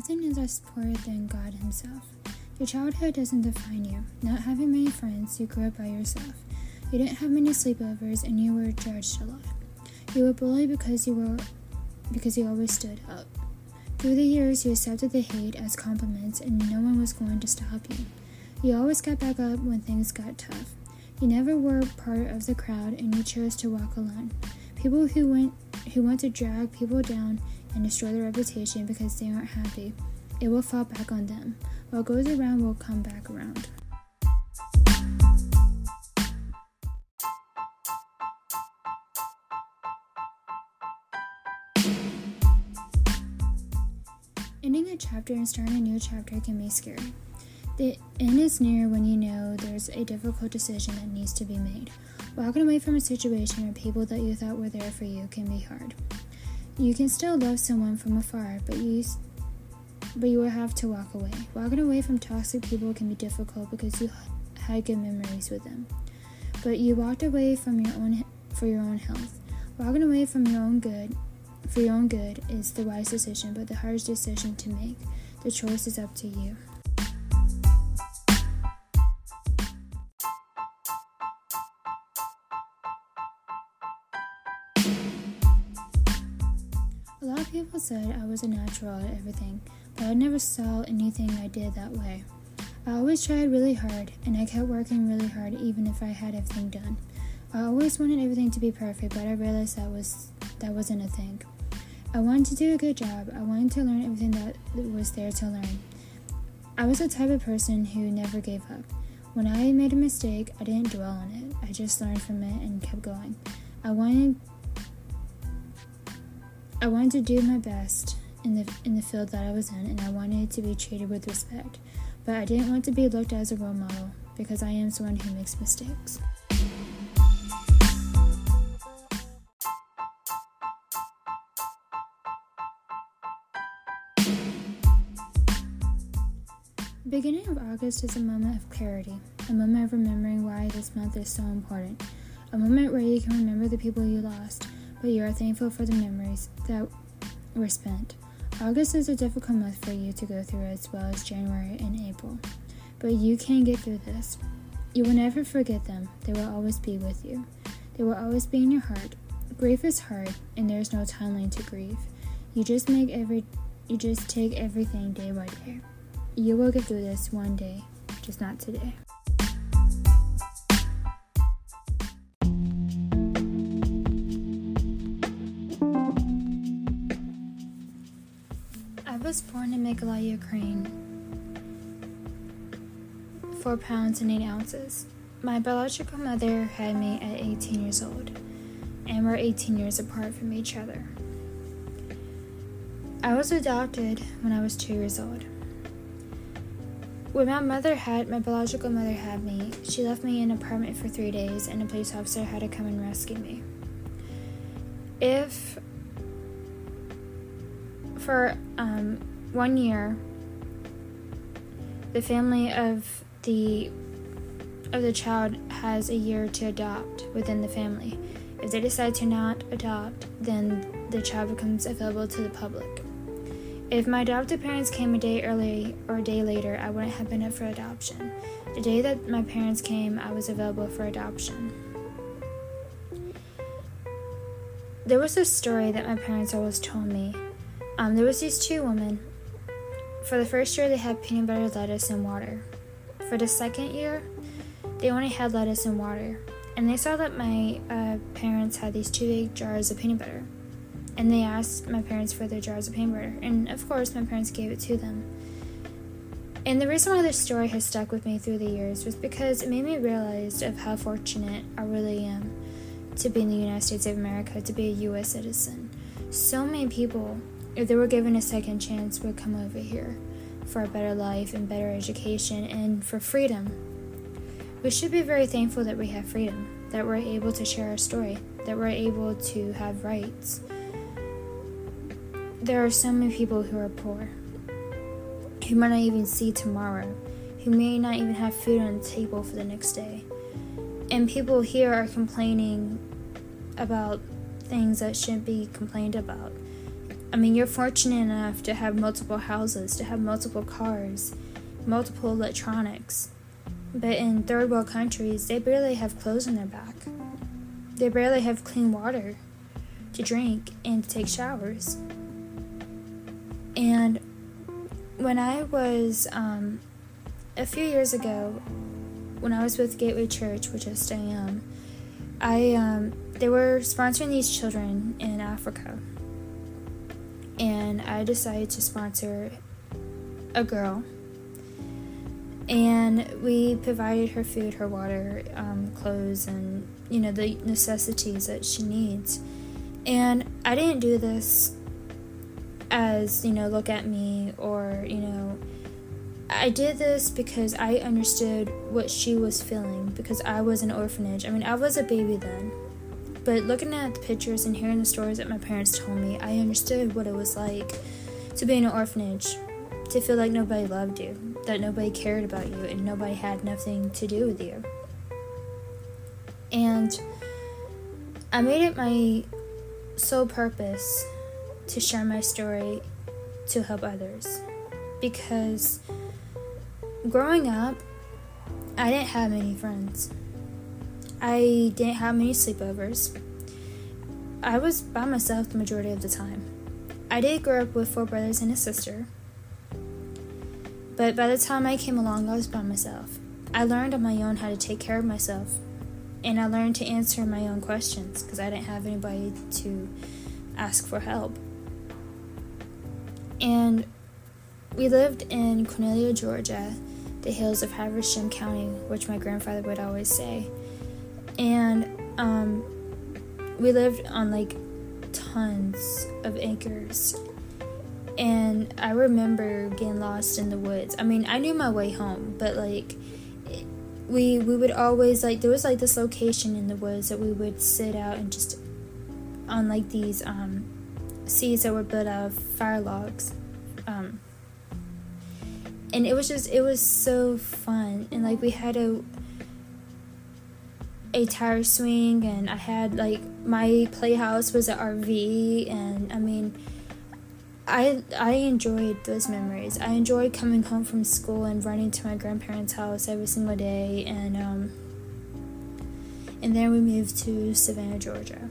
Nothing is less poor than God Himself. Your childhood doesn't define you. Not having many friends, you grew up by yourself. You didn't have many sleepovers, and you were judged a lot. You were bullied because you were because you always stood up. Through the years, you accepted the hate as compliments, and no one was going to stop you. You always got back up when things got tough. You never were part of the crowd, and you chose to walk alone. People who went who want to drag people down and destroy their reputation because they aren't happy, it will fall back on them. What goes around will come back around. Ending a chapter and starting a new chapter can be scary. The end is near when you know there's a difficult decision that needs to be made. Walking away from a situation or people that you thought were there for you can be hard. You can still love someone from afar, but you but you will have to walk away. Walking away from toxic people can be difficult because you had good memories with them. But you walked away from your own for your own health. Walking away from your own good for your own good is the wise decision, but the hardest decision to make. The choice is up to you. Said I was a natural at everything, but I never saw anything I did that way. I always tried really hard, and I kept working really hard even if I had everything done. I always wanted everything to be perfect, but I realized that was that wasn't a thing. I wanted to do a good job. I wanted to learn everything that was there to learn. I was the type of person who never gave up. When I made a mistake, I didn't dwell on it. I just learned from it and kept going. I wanted I wanted to do my best in the in the field that I was in and I wanted to be treated with respect. But I didn't want to be looked at as a role model because I am someone who makes mistakes. Beginning of August is a moment of clarity, a moment of remembering why this month is so important, a moment where you can remember the people you lost, but you are thankful for the memories that were spent. August is a difficult month for you to go through as well as January and April, but you can get through this. You will never forget them, they will always be with you. They will always be in your heart. Grief is hard, and there is no timeline to grieve. You just make every you just take everything day by day. You will get through this one day, just not today. Was born in Mykolaiv, Ukraine. Four pounds and eight ounces. My biological mother had me at 18 years old, and we're 18 years apart from each other. I was adopted when I was two years old. When my mother had my biological mother had me, she left me in an apartment for three days, and a police officer had to come and rescue me. If for um, one year, the family of the of the child has a year to adopt within the family. If they decide to not adopt, then the child becomes available to the public. If my adopted parents came a day early or a day later, I wouldn't have been up for adoption. The day that my parents came, I was available for adoption. There was a story that my parents always told me. Um, there was these two women. For the first year, they had peanut butter, lettuce, and water. For the second year, they only had lettuce and water. And they saw that my uh, parents had these two big jars of peanut butter and they asked my parents for their jars of peanut butter, and of course, my parents gave it to them. And the reason why this story has stuck with me through the years was because it made me realize of how fortunate I really am to be in the United States of America, to be a U.S. citizen. So many people, if they were given a second chance, would come over here for a better life and better education and for freedom. We should be very thankful that we have freedom, that we're able to share our story, that we're able to have rights there are so many people who are poor, who might not even see tomorrow, who may not even have food on the table for the next day. And people here are complaining about things that shouldn't be complained about. I mean, you're fortunate enough to have multiple houses, to have multiple cars, multiple electronics. But in third world countries, they barely have clothes on their back. They barely have clean water to drink and to take showers. And when I was, um, a few years ago, when I was with Gateway Church, which I still am, I, um, they were sponsoring these children in Africa. And I decided to sponsor a girl. And we provided her food, her water, um, clothes, and, you know, the necessities that she needs. And I didn't do this as, you know, look at me or, you know, I did this because I understood what she was feeling because I was an orphanage. I mean, I was a baby then. But looking at the pictures and hearing the stories that my parents told me, I understood what it was like to be in an orphanage, to feel like nobody loved you, that nobody cared about you, and nobody had nothing to do with you. And I made it my sole purpose to share my story to help others because growing up, I didn't have many friends. I didn't have many sleepovers. I was by myself the majority of the time. I did grow up with four brothers and a sister, but by the time I came along, I was by myself. I learned on my own how to take care of myself, and I learned to answer my own questions because I didn't have anybody to ask for help. And we lived in Cornelia, Georgia, the hills of Habersham County, which my grandfather would always say and um, we lived on like tons of acres. And i remember getting lost in the woods. I mean i knew my way home but like we we would always like there was like this location in the woods that we would sit out and just on like these um seats that were built out of fire logs. Um and it was just it was so fun. And like we had a a tire swing and I had like my playhouse was an RV and I mean I I enjoyed those memories. I enjoyed coming home from school and running to my grandparents' house every single day and um and then we moved to Savannah, Georgia.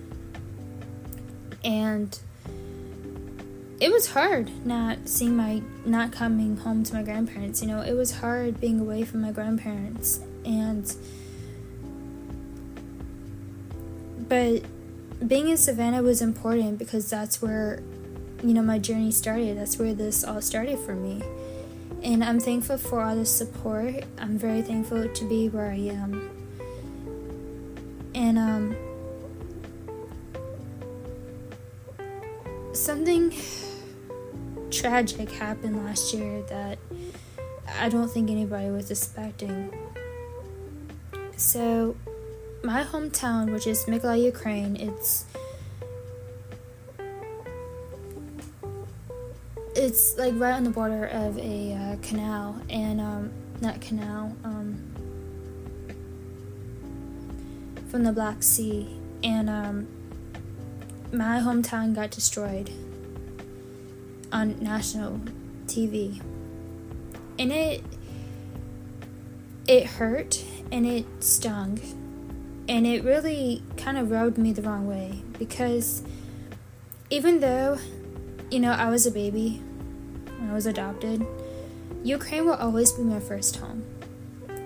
And it was hard not seeing my not coming home to my grandparents, you know. It was hard being away from my grandparents and But being in Savannah was important because that's where, you know, my journey started. That's where this all started for me. And I'm thankful for all the support. I'm very thankful to be where I am. And, um, something tragic happened last year that I don't think anybody was expecting. So, my hometown, which is Mykolaiv, Ukraine, it's it's like right on the border of a uh, canal and um, not canal um, from the Black Sea, and um, my hometown got destroyed on national TV, and it it hurt and it stung and it really kind of rubbed me the wrong way because even though, you know, I was a baby when I was adopted, Ukraine will always be my first home.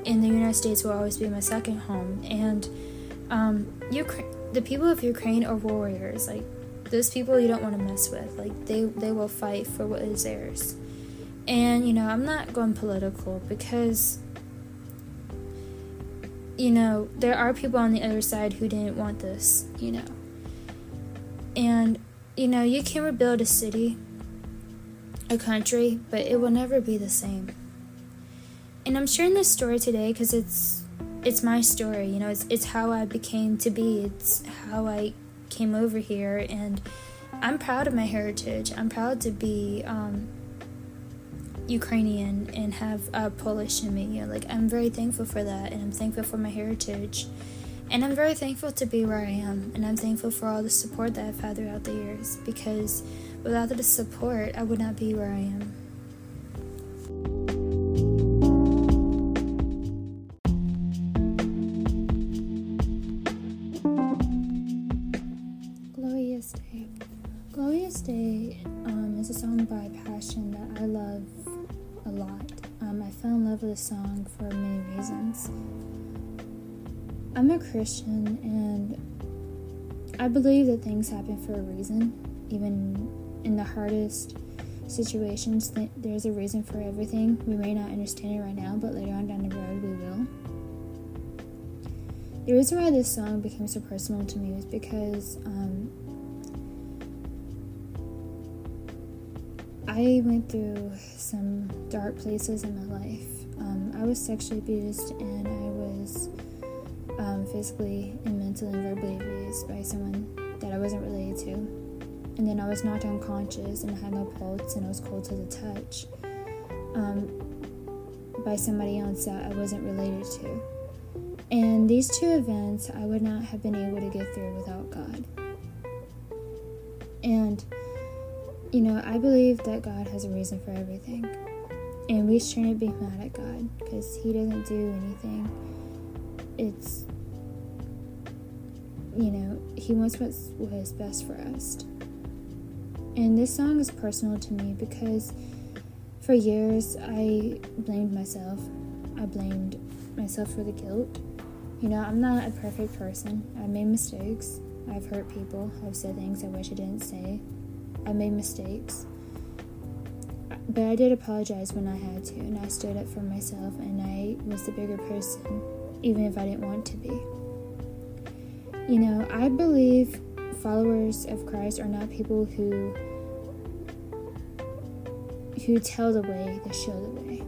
And the United States will always be my second home. And um, Ukraine, the people of Ukraine are warriors. Like, those people you don't want to mess with. Like, they, they will fight for what is theirs. And, you know, I'm not going political because you know, there are people on the other side who didn't want this, you know. And, you know, you can rebuild a city, a country, but it will never be the same. And I'm sharing this story today because it's it's my story, you know, it's it's how I became to be. It's how I came over here and I'm proud of my heritage. I'm proud to be um, Ukrainian and have uh, Polish in me. You know, like I'm very thankful for that, and I'm thankful for my heritage. And I'm very thankful to be where I am, and I'm thankful for all the support that I've had throughout the years because without the support, I would not be where I am. Christian and I believe that things happen for a reason. Even in the hardest situations, there's a reason for everything. We may not understand it right now, but later on down the road, we will. The reason why this song became so personal to me was because um, I went through some dark places in my life. Um, I was sexually abused and physically and mentally and verbally abused by someone that I wasn't related to. And then I was knocked unconscious and had no pulse and I was cold to the touch um, by somebody else that I wasn't related to. And these two events I would not have been able to get through without God. And, you know, I believe that God has a reason for everything. And we shouldn't be mad at God because He doesn't do anything it's you know he wants what's what is best for us. And this song is personal to me because for years i blamed myself. I blamed myself for the guilt. You know i'm not a perfect person. I made mistakes. I've hurt people. I've said things i wish i didn't say. I made mistakes. But i did apologize when i had to and i stood up for myself and i was the bigger person even if I didn't want to be. You know, I believe followers of Christ are not people who who tell the way, they show the way.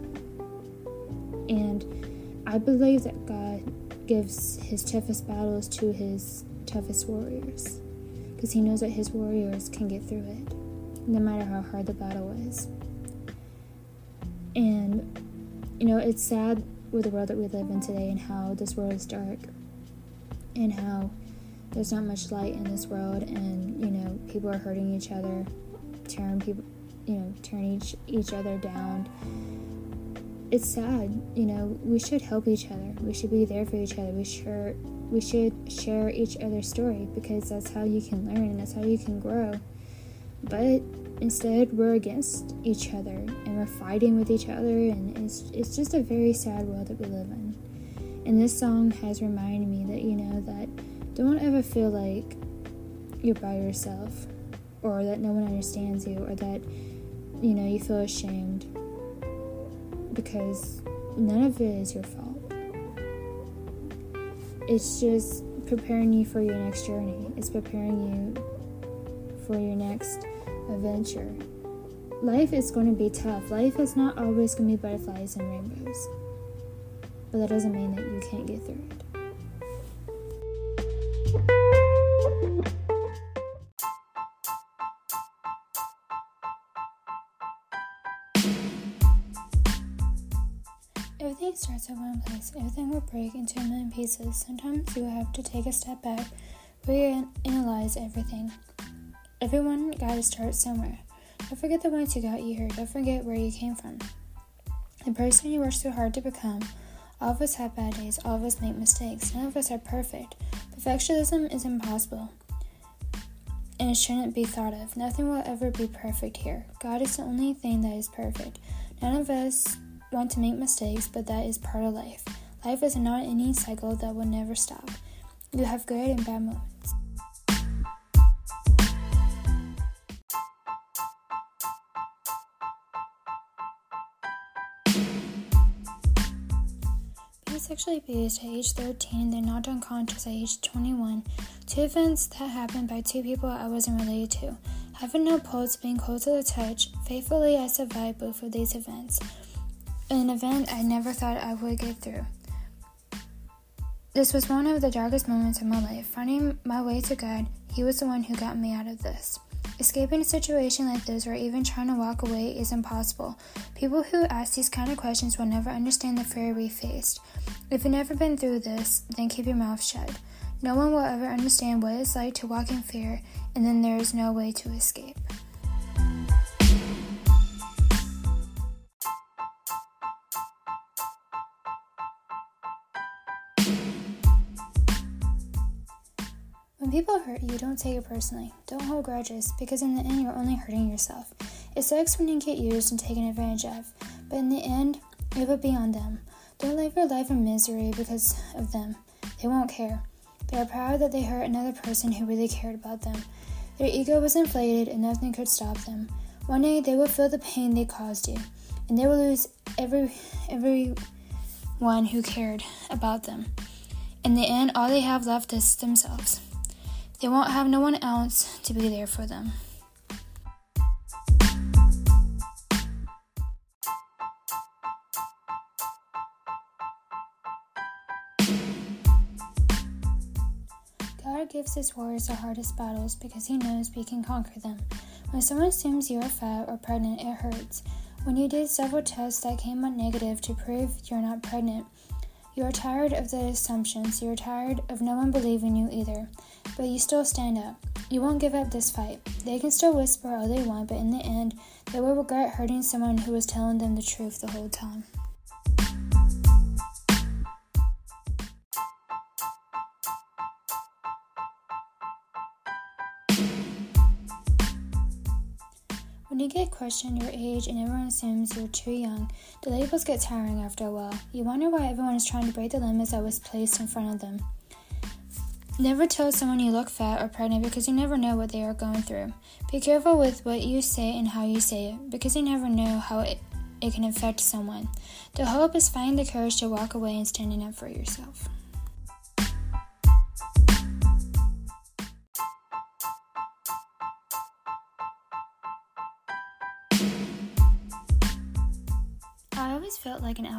And I believe that God gives his toughest battles to his toughest warriors because he knows that his warriors can get through it no matter how hard the battle is. And you know, it's sad with the world that we live in today and how this world is dark and how there's not much light in this world and you know people are hurting each other tearing people you know tearing each each other down. It's sad you know we should help each other. We should be there for each other. We should we should share each other's story because that's how you can learn and that's how you can grow. But Instead, we're against each other and we're fighting with each other, and it's, it's just a very sad world that we live in. And this song has reminded me that, you know, that don't ever feel like you're by yourself or that no one understands you or that, you know, you feel ashamed because none of it is your fault. It's just preparing you for your next journey, it's preparing you for your next adventure. Life is going to be tough. Life is not always going to be butterflies and rainbows. But that doesn't mean that you can't get through it. At one place. Everything will break into a million pieces. Sometimes you have to take a step back, reanalyze everything. Everyone got to start somewhere. Don't forget the ones who got you here. Don't forget where you came from. The person you worked so hard to become. All of us have bad days. All of us make mistakes. None of us are perfect. Perfectionism is impossible. And it shouldn't be thought of. Nothing will ever be perfect here. God is the only thing that is perfect. None of us want to make mistakes, but that is part of life. Life is not any cycle that will never stop. You have good and bad moments. Being sexually abused at age 13, and then knocked unconscious at age 21. Two events that happened by two people I wasn't related to. Having no pulse, being cold to the touch, faithfully I survived both of these events. An event I never thought I would get through. This was one of the darkest moments of my life. Finding my way to God, He was the one who got me out of this. Escaping a situation like this or even trying to walk away is impossible. People who ask these kind of questions will never understand the fear we faced. If you've never been through this, then keep your mouth shut. No one will ever understand what it's like to walk in fear, and then there is no way to escape. You, don't take it personally. Don't hold grudges, because in the end, you're only hurting yourself. It sucks when you get used and taken advantage of, but in the end, it will be on them. Don't live your life in misery because of them. They won't care. They are proud that they hurt another person who really cared about them. Their ego was inflated and nothing could stop them. One day they will feel the pain they caused you, and they will lose every every one who cared about them. In the end, all they have left is themselves. They won't have no one else to be there for them. God gives his warriors the hardest battles because he knows we can conquer them. When someone assumes you are fat or pregnant, it hurts. When you did several tests that came out negative to prove you're not pregnant, you are tired of the assumptions. You are tired of no one believing you either. But you still stand up. You won't give up this fight. They can still whisper all they want, but in the end, they will regret hurting someone who was telling them the truth the whole time. When you get questioned your age and everyone assumes you're too young, the labels get tiring after a while. You wonder why everyone is trying to break the limits that was placed in front of them. Never tell someone you look fat or pregnant because you never know what they are going through. Be careful with what you say and how you say it because you never know how it, it can affect someone. The hope is finding the courage to walk away and standing up for yourself.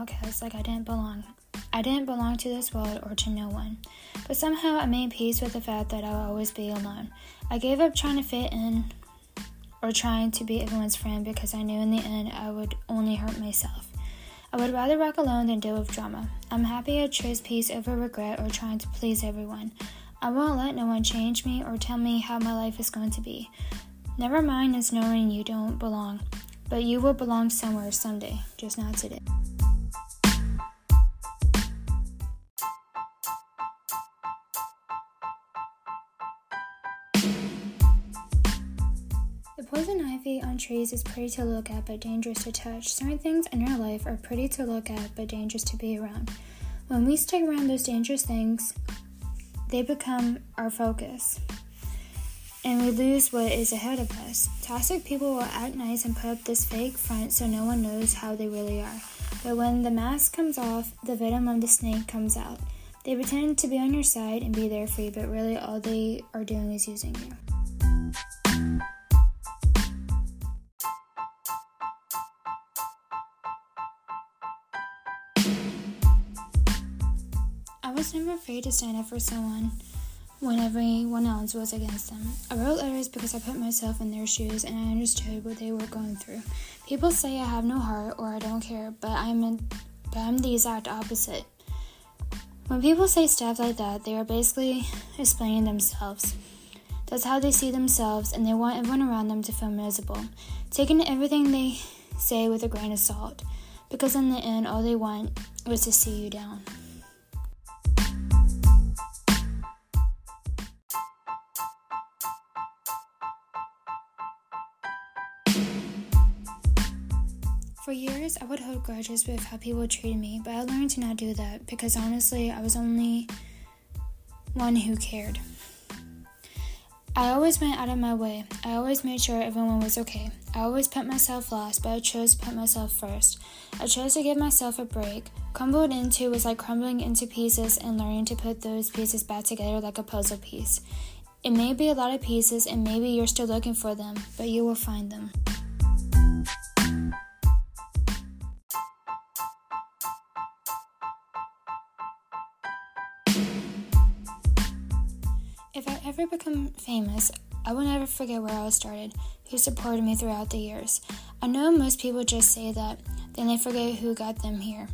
Outcast, like I didn't belong. I didn't belong to this world or to no one. But somehow I made peace with the fact that I'll always be alone. I gave up trying to fit in or trying to be everyone's friend because I knew in the end I would only hurt myself. I would rather walk alone than deal with drama. I'm happy I chose peace over regret or trying to please everyone. I won't let no one change me or tell me how my life is going to be. Never mind is knowing you don't belong. But you will belong somewhere someday, just not today. Trees is pretty to look at but dangerous to touch. Certain things in our life are pretty to look at but dangerous to be around. When we stick around those dangerous things, they become our focus and we lose what is ahead of us. Toxic people will act nice and put up this fake front so no one knows how they really are. But when the mask comes off, the venom of the snake comes out. They pretend to be on your side and be there for you, but really all they are doing is using you. Was never afraid to stand up for someone when everyone else was against them. I wrote letters because I put myself in their shoes and I understood what they were going through. People say I have no heart or I don't care, but I'm in, but I'm the exact opposite. When people say stuff like that, they are basically explaining themselves. That's how they see themselves, and they want everyone around them to feel miserable, taking everything they say with a grain of salt, because in the end, all they want was to see you down. I would hold grudges with how people treated me, but I learned to not do that because honestly, I was only one who cared. I always went out of my way. I always made sure everyone was okay. I always put myself last, but I chose to put myself first. I chose to give myself a break. Crumbled into was like crumbling into pieces and learning to put those pieces back together like a puzzle piece. It may be a lot of pieces, and maybe you're still looking for them, but you will find them. Ever become famous, I will never forget where I started, who supported me throughout the years. I know most people just say that, then they forget who got them here.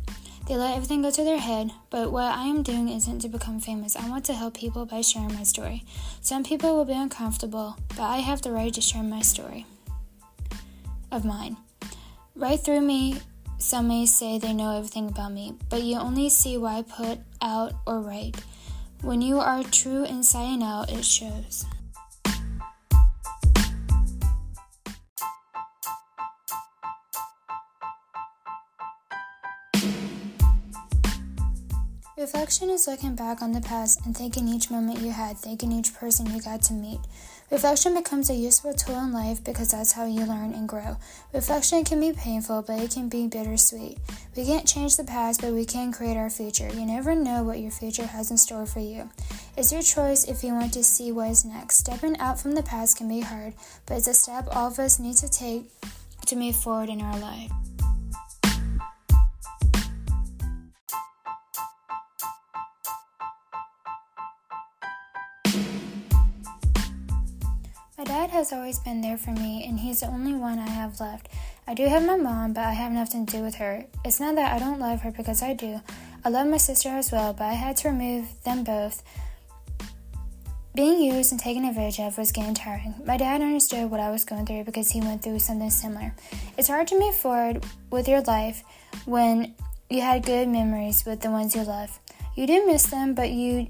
They let everything go to their head, but what I am doing isn't to become famous. I want to help people by sharing my story. Some people will be uncomfortable, but I have the right to share my story of mine. Right through me, some may say they know everything about me, but you only see what I put out or write. When you are true inside and out, it shows. Reflection is looking back on the past and thanking each moment you had, thanking each person you got to meet. Reflection becomes a useful tool in life because that's how you learn and grow. Reflection can be painful, but it can be bittersweet. We can't change the past, but we can create our future. You never know what your future has in store for you. It's your choice if you want to see what is next. Stepping out from the past can be hard, but it's a step all of us need to take to move forward in our life. Has always been there for me, and he's the only one I have left. I do have my mom, but I have nothing to do with her. It's not that I don't love her because I do. I love my sister as well, but I had to remove them both. Being used and taken advantage of was getting tiring. My dad understood what I was going through because he went through something similar. It's hard to move forward with your life when you had good memories with the ones you love. You do miss them, but you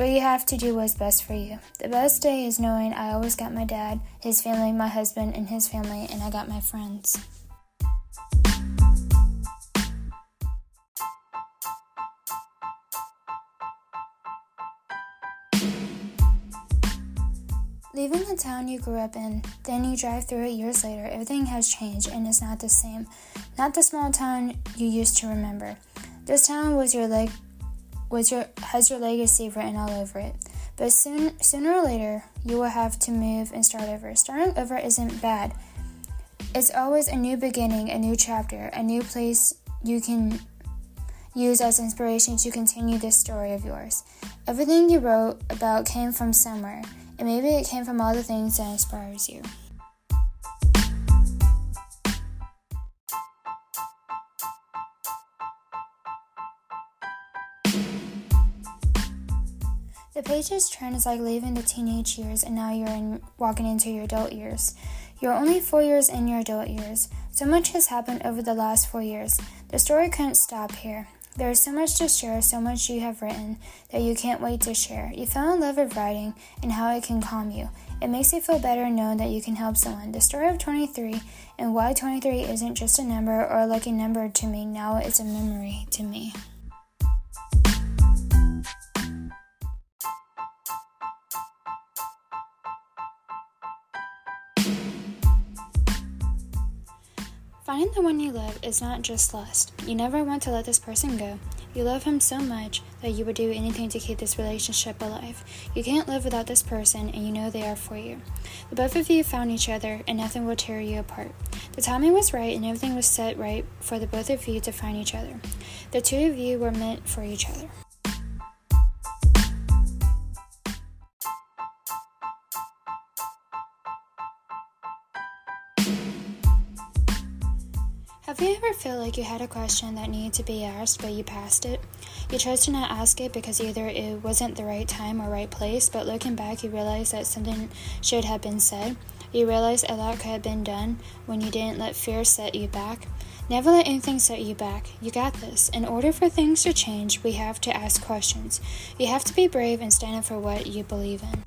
but you have to do what's best for you. The best day is knowing I always got my dad, his family, my husband, and his family, and I got my friends. Leaving the town you grew up in, then you drive through it years later, everything has changed and is not the same. Not the small town you used to remember. This town was your leg was your has your legacy written all over it. But soon sooner or later you will have to move and start over. Starting over isn't bad. It's always a new beginning, a new chapter, a new place you can use as inspiration to continue this story of yours. Everything you wrote about came from somewhere, and maybe it came from all the things that inspires you. The pages turn is like leaving the teenage years and now you're in, walking into your adult years. You're only four years in your adult years. So much has happened over the last four years. The story couldn't stop here. There is so much to share, so much you have written that you can't wait to share. You fell in love with writing and how it can calm you. It makes you feel better knowing that you can help someone. The story of 23 and why 23 isn't just a number or a lucky number to me, now it's a memory to me. Finding the one you love is not just lust. You never want to let this person go. You love him so much that you would do anything to keep this relationship alive. You can't live without this person, and you know they are for you. The both of you found each other, and nothing will tear you apart. The timing was right, and everything was set right for the both of you to find each other. The two of you were meant for each other. Have you ever felt like you had a question that needed to be asked, but you passed it? You chose to not ask it because either it wasn't the right time or right place, but looking back, you realize that something should have been said. You realize a lot could have been done when you didn't let fear set you back. Never let anything set you back. You got this. In order for things to change, we have to ask questions. You have to be brave and stand up for what you believe in.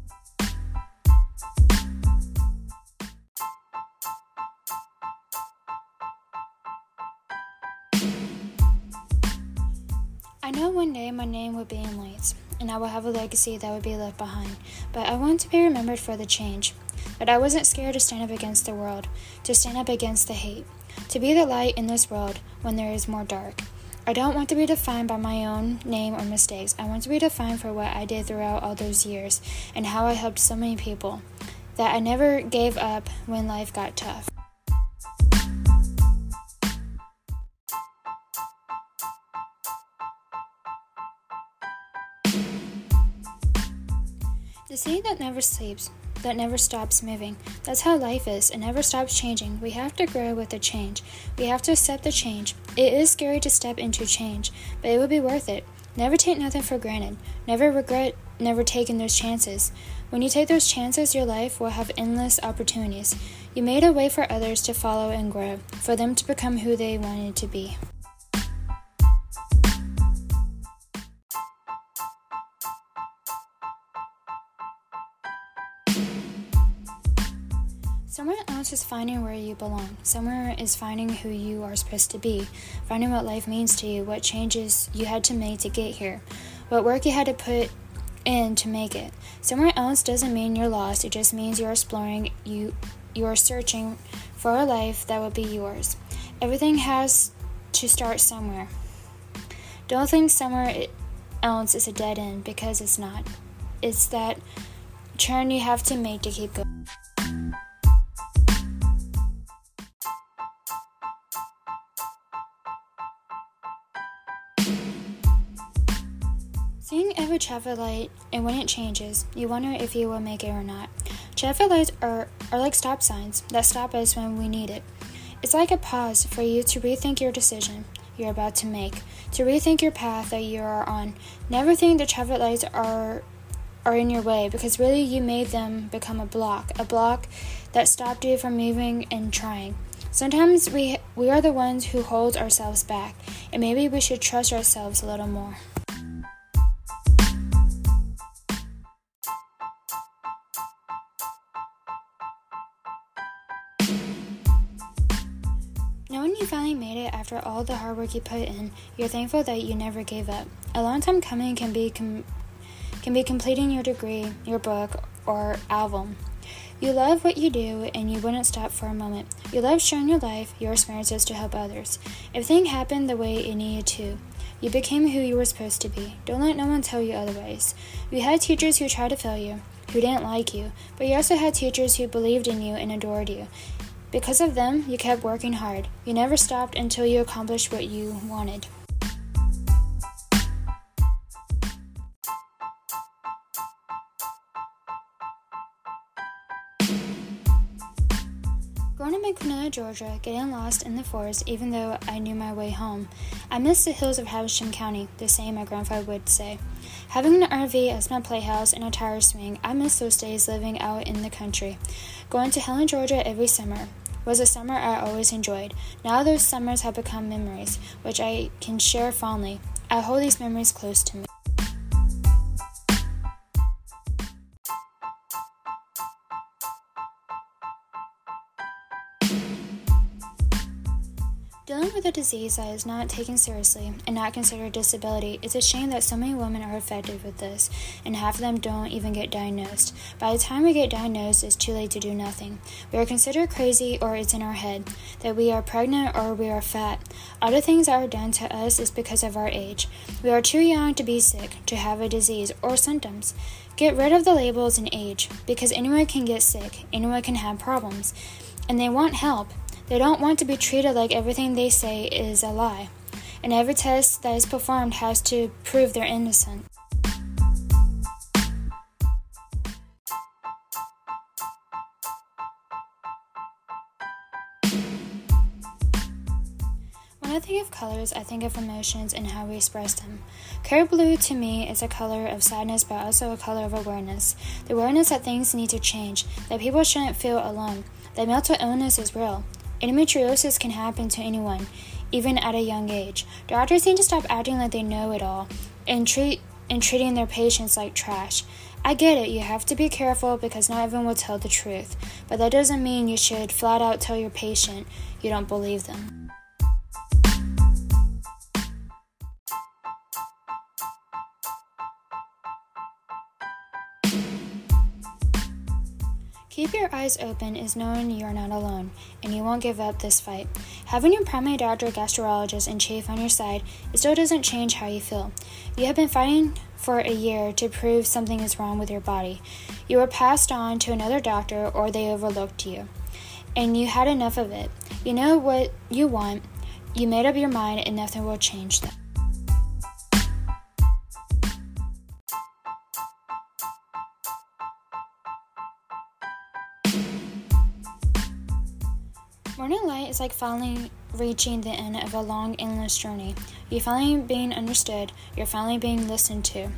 Know one day my name will be in lights, and I will have a legacy that would be left behind, but I want to be remembered for the change. But I wasn't scared to stand up against the world, to stand up against the hate, to be the light in this world when there is more dark. I don't want to be defined by my own name or mistakes. I want to be defined for what I did throughout all those years and how I helped so many people. That I never gave up when life got tough. The city that never sleeps. that never stops moving. That's how life is. It never stops changing. We have to grow with the change. We have to accept the change. It is scary to step into change, but it will be worth it. Never take nothing for granted. Never regret never taking those chances. When you take those chances, your life will have endless opportunities. You made a way for others to follow and grow, for them to become who they wanted to be. Someone else is finding where you belong. Somewhere is finding who you are supposed to be, finding what life means to you, what changes you had to make to get here, what work you had to put in to make it. Somewhere else doesn't mean you're lost, it just means you're exploring, you you're searching for a life that will be yours. Everything has to start somewhere. Don't think somewhere else is a dead end because it's not. It's that turn you have to make to keep going. Traffic light, and when it changes, you wonder if you will make it or not. Traffic lights are, are like stop signs that stop us when we need it. It's like a pause for you to rethink your decision you're about to make, to rethink your path that you are on. Never think the traffic lights are are in your way because really you made them become a block, a block that stopped you from moving and trying. Sometimes we we are the ones who hold ourselves back, and maybe we should trust ourselves a little more. After all the hard work you put in, you're thankful that you never gave up. A long time coming can be com- can be completing your degree, your book, or album. You love what you do and you wouldn't stop for a moment. You love sharing your life, your experiences to help others. Everything happened the way it needed to. You became who you were supposed to be. Don't let no one tell you otherwise. You had teachers who tried to fail you, who didn't like you, but you also had teachers who believed in you and adored you. Because of them, you kept working hard. You never stopped until you accomplished what you wanted. Up in Cornelia, Georgia, getting lost in the forest even though I knew my way home, I missed the hills of Habersham County, the same my grandfather would say. Having an RV as my playhouse and a tire swing, I miss those days living out in the country. Going to Helen, Georgia every summer, was a summer I always enjoyed. Now those summers have become memories, which I can share fondly. I hold these memories close to me. With a disease that is not taken seriously and not considered a disability, it's a shame that so many women are affected with this, and half of them don't even get diagnosed. By the time we get diagnosed, it's too late to do nothing. We are considered crazy, or it's in our head that we are pregnant or we are fat. Other things that are done to us is because of our age. We are too young to be sick, to have a disease, or symptoms. Get rid of the labels and age, because anyone can get sick, anyone can have problems, and they want help. They don't want to be treated like everything they say is a lie, and every test that is performed has to prove they're innocent. When I think of colors, I think of emotions and how we express them. Color blue to me is a color of sadness, but also a color of awareness. The awareness that things need to change, that people shouldn't feel alone, that mental illness is real, Endometriosis can happen to anyone, even at a young age. Doctors need to stop acting like they know it all and treat and treating their patients like trash. I get it, you have to be careful because not everyone will tell the truth, but that doesn't mean you should flat out tell your patient you don't believe them. Eyes open is knowing you are not alone, and you won't give up this fight. Having your primary doctor, gastrologist, and chief on your side, it still doesn't change how you feel. You have been fighting for a year to prove something is wrong with your body. You were passed on to another doctor, or they overlooked you. And you had enough of it. You know what you want, you made up your mind, and nothing will change that. Morning light is like finally reaching the end of a long, endless journey. You're finally being understood, you're finally being listened to.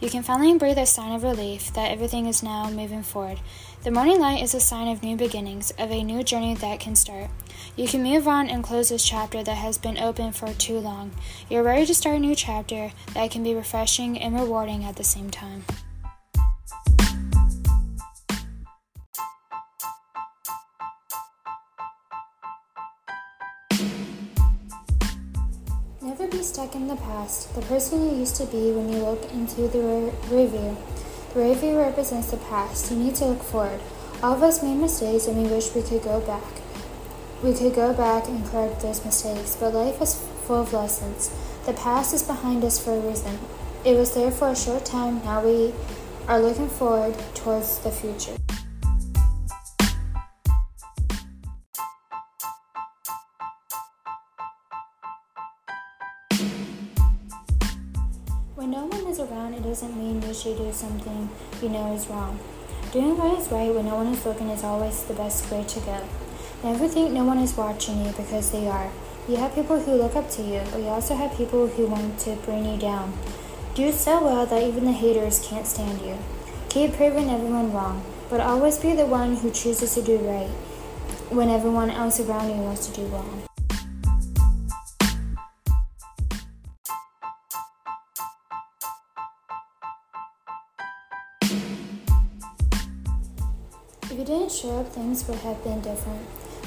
You can finally breathe a sign of relief that everything is now moving forward. The morning light is a sign of new beginnings, of a new journey that can start. You can move on and close this chapter that has been open for too long. You're ready to start a new chapter that can be refreshing and rewarding at the same time. The past, the person you used to be when you look into the re- review. The review represents the past. You need to look forward. All of us made mistakes and we wish we could go back. We could go back and correct those mistakes, but life is full of lessons. The past is behind us for a reason. It was there for a short time, now we are looking forward towards the future. Is around, it doesn't mean you should do something you know is wrong. Doing what is right when no one is looking is always the best way to go. Never think no one is watching you because they are. You have people who look up to you, but you also have people who want to bring you down. Do so well that even the haters can't stand you. Keep proving everyone wrong, but always be the one who chooses to do right when everyone else around you wants to do wrong. Up, things would have been different.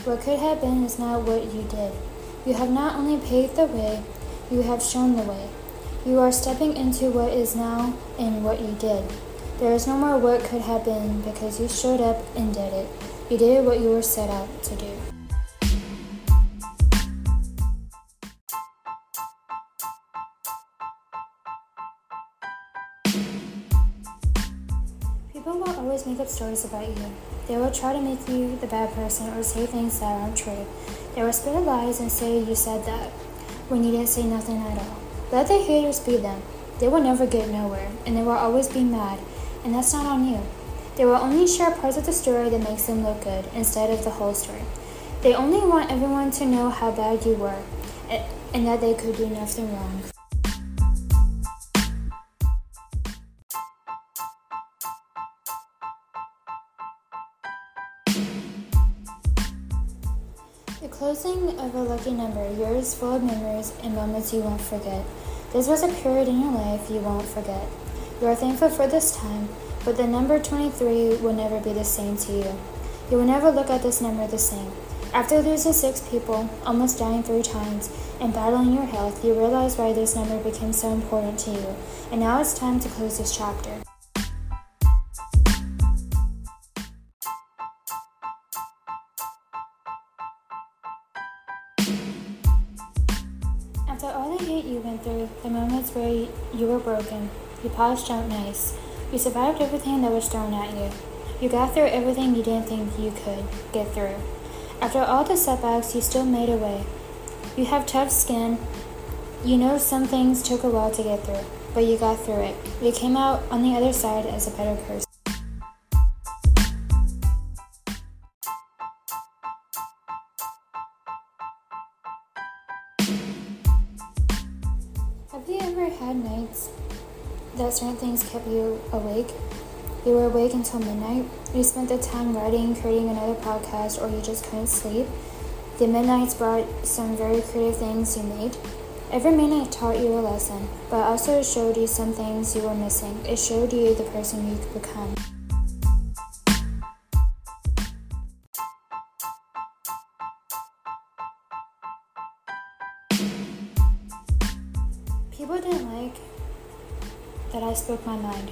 What could have been is not what you did. You have not only paved the way, you have shown the way. You are stepping into what is now and what you did. There is no more what could have been because you showed up and did it. You did what you were set out to do. Always make up stories about you. They will try to make you the bad person or say things that aren't true. They will spread lies and say you said that when you didn't say nothing at all. Let the haters be them. They will never get nowhere, and they will always be mad, and that's not on you. They will only share parts of the story that makes them look good instead of the whole story. They only want everyone to know how bad you were, and that they could do nothing wrong. Number, yours full of memories and moments you won't forget. This was a period in your life you won't forget. You are thankful for this time, but the number 23 will never be the same to you. You will never look at this number the same. After losing six people, almost dying three times, and battling your health, you realize why this number became so important to you. And now it's time to close this chapter. You went through, the moments where you were broken, you paused jump nice. You survived everything that was thrown at you. You got through everything you didn't think you could get through. After all the setbacks, you still made a way. You have tough skin. You know some things took a while to get through, but you got through it. You came out on the other side as a better person. Certain things kept you awake? You were awake until midnight. You spent the time writing, creating another podcast, or you just couldn't sleep. The midnights brought some very creative things you made. Every midnight taught you a lesson, but also showed you some things you were missing. It showed you the person you could become. People didn't like that I spoke my mind,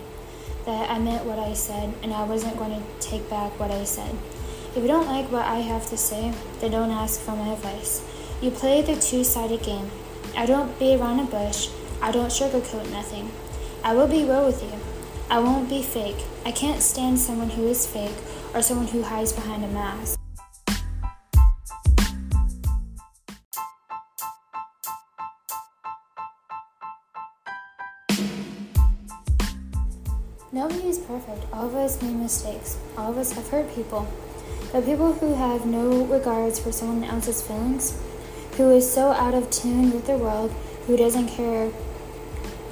that I meant what I said, and I wasn't going to take back what I said. If you don't like what I have to say, then don't ask for my advice. You play the two sided game. I don't beat around the bush, I don't sugarcoat nothing. I will be real with you. I won't be fake. I can't stand someone who is fake or someone who hides behind a mask. Mistakes. All of us have hurt people. But people who have no regards for someone else's feelings, who is so out of tune with the world, who doesn't care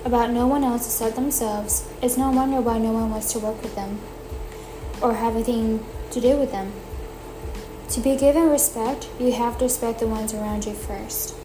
about no one else except themselves, it's no wonder why no one wants to work with them or have anything to do with them. To be given respect, you have to respect the ones around you first.